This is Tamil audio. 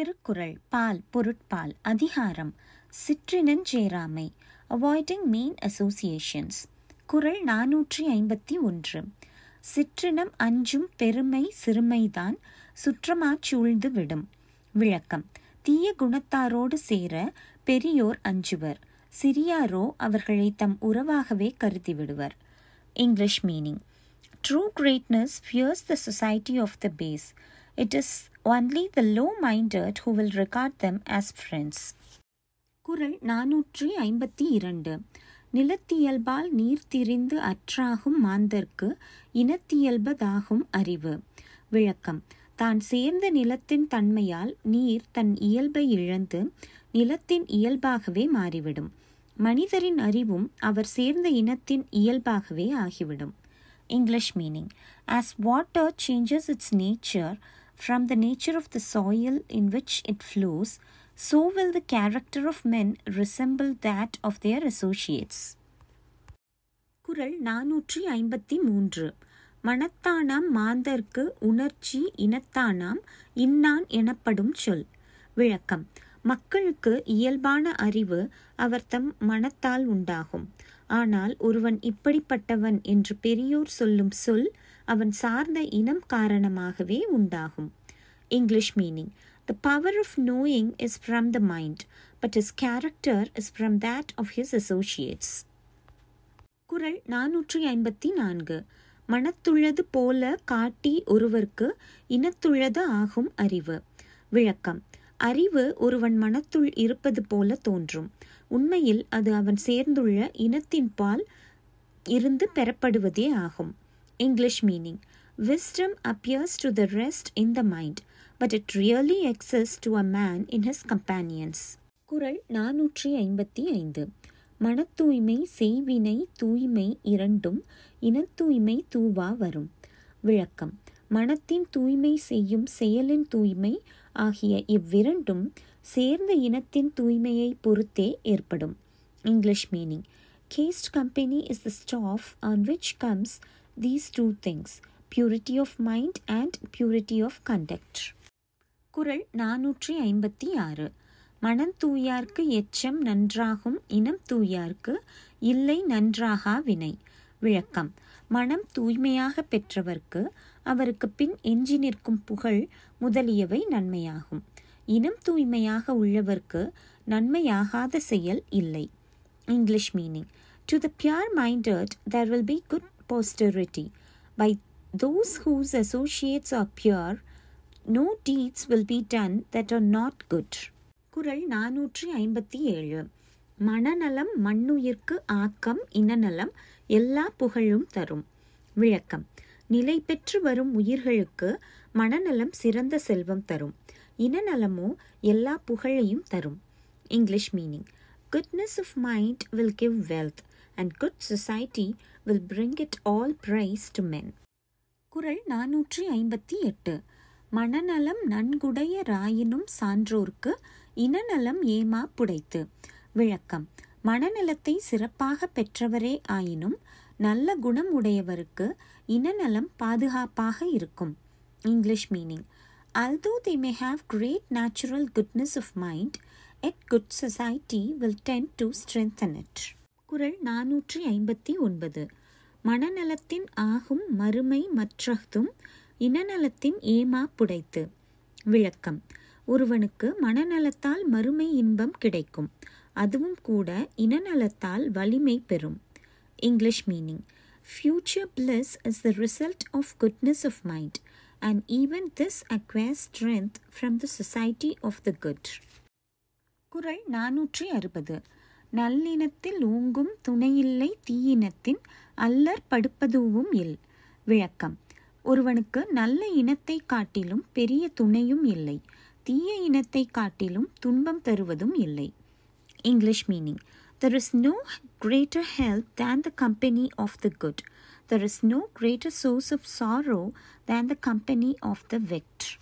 திருக்குறள் பால் பொருட்பால் அதிகாரம் சிற்றினஞ்சேராமை அவாய்டிங் மீன் அசோசியேஷன்ஸ் குரல் நானூற்றி ஐம்பத்தி ஒன்று. சிற்றினம் அஞ்சும் பெருமை சிறுமைதான் சுற்றமாச் சூழ்ந்து விடும் விளக்கம் தீய குணத்தாரோடு சேர பெரியோர் அஞ்சுவர் சிறியாரோ அவர்களை தம் உறவாகவே கருதிவிடுவர். English meaning true greatness fears the society of the base It is only the low minded who will regard them as friends. குறள் நானூற்றி ஐம்பத்தி இரண்டு நிலத்தியல்பால் நீர் திரிந்து அற்றாகும் மாந்தர்க்கு இனத்தியல்பதாகும் அறிவு. விளக்கம். தான் சேர்ந்த நிலத்தின் தன்மையால் நீர் தன் இயல்பை இழந்து நிலத்தின் இயல்பாகவே மாறிவிடும். மனிதரின் அறிவும் அவர் சேர்ந்த இனத்தின் இயல்பாகவே ஆகிவிடும். English meaning as water changes its nature from the nature of the soil in which it flows, so will the character of men resemble that of their associates. குரல் நாநூற்றி ஐம்பத்தி மூன்று. மனத்தானாம் மாந்தர்க்கு உணர்ச்சி இனத்தானாம் இன்னான் எனப்படும் சொல். விளக்கம். மக்களுக்கு இயல்பான அறிவு அவர் தம் மனத்தால் உண்டாகும். ஆனால் ஒருவன் இப்படிப்பட்டவன் என்று பெரியோர் சொல்லும் சொல் அவன் சார்ந்த இனம் காரணமாகவே உண்டாகும். English meaning the power of knowing is from the mind but is character is from that of his associates Kural நானூற்றி ஐம்பத்தி நான்கு. மனத்துள்ளது போல காட்டி ஒருவர்க்கு இனத்துள்ளது ஆகும் அறிவு. விளக்கம். அறிவு ஒருவன் மனத்துள் இருப்பது போல தோன்றும். உண்மையில் அது அவன் சேர்ந்துள்ள இனத்தின் பால் இருந்து பெறப்படுவதே ஆகும். English meaning wisdom appears to the rest in the mind but it really exists to a man in his companions Kural நானூற்றி ஐம்பத்தி ஐந்து மன தூய்மை செய்வினை தூய்மை இரண்டும் இனத்தூய்மை தூவா வரும். விளக்கம். மனத்தின் தூய்மை செய்யும் செயலின் தூய்மை ஆகிய இவ்விரண்டும் சேர்ந்த இனத்தின் தூய்மையை பொறுத்தே ஏற்படும். English meaning chaste company is the staff on which comes these two things purity of mind and purity of conduct. Kural நானூற்றி ஐம்பத்தி ஆறு மனம் தூயார்க்கு எச்சம் நன்றாகும் இனம் தூயார்க்கு இல்லை நன்றாகா வினை. விளக்கம். மனம் தூய்மையாக பெற்றவர்க்கு அவருக்கு பின் எஞ்சி நிற்கும் புகழ் முதலியவை நன்மையாகும். இனம் தூய்மையாக உள்ளவர்க்கு நன்மையாகாத செயல் இல்லை. English meaning. To the pure minded there will be good posterity. By those whose associates are pure, no deeds will be done that are not good Kural நானூற்றி ஐம்பத்தி ஏழு மனநலம் மண்ணுயிர்க்கு ஆக்கம் இனநலம் எல்லா புகழும் தரும். விளக்கம். நிலை பெற்று வரும் உயிர்களுக்கு மனநலம் சிறந்த செல்வம் தரும். இனநலமோ எல்லா புகழையும் தரும். English meaning. Goodness of mind will give wealth and good society will bring it all praise to men Kural நானூற்றி ஐம்பத்தி எட்டு. மனநலம் நன்குடைய ராயினும் சான்றோர்க்கு இனநலம் ஏமா புடைத்து. விளக்கம். மனநலத்தை சிறப்பாக பெற்றவரே ஆயினும் நல்ல குணம் உடையவருக்கு இனநலம் பாதுகாப்பாக இருக்கும். English meaning. Although they may have great natural goodness of mind, yet good society will tend to strengthen it. குரல் நானூற்றி ஐம்பத்தி ஒன்பது மனநலத்தின் ஆகும் மறுமை மற்றதும் இனநலத்தின் ஏமா புடைத்து. விளக்கம். ஒருவனுக்கு மனநலத்தால் மறுமை இன்பம் கிடைக்கும். அதுவும் கூட இனநலத்தால் வலிமை பெறும். English meaning. Future bliss is the result of goodness of mind and even this acquires strength from the society of the good. குரல் நானூற்றி அறுபது நல்லினத்தில் ஓங்கும் துணையில்லை தீயினத்தின் அல்லற் படுப்பதுவும் இல். விளக்கம். ஒருவனுக்கு நல்ல இனத்தை காட்டிலும் பெரிய துணையும் இல்லை. தீய இனத்தை காட்டிலும் துன்பம் தருவதும் இல்லை. English meaning. There is no greater help than the company of the good there is no greater source of sorrow than the company of the wicked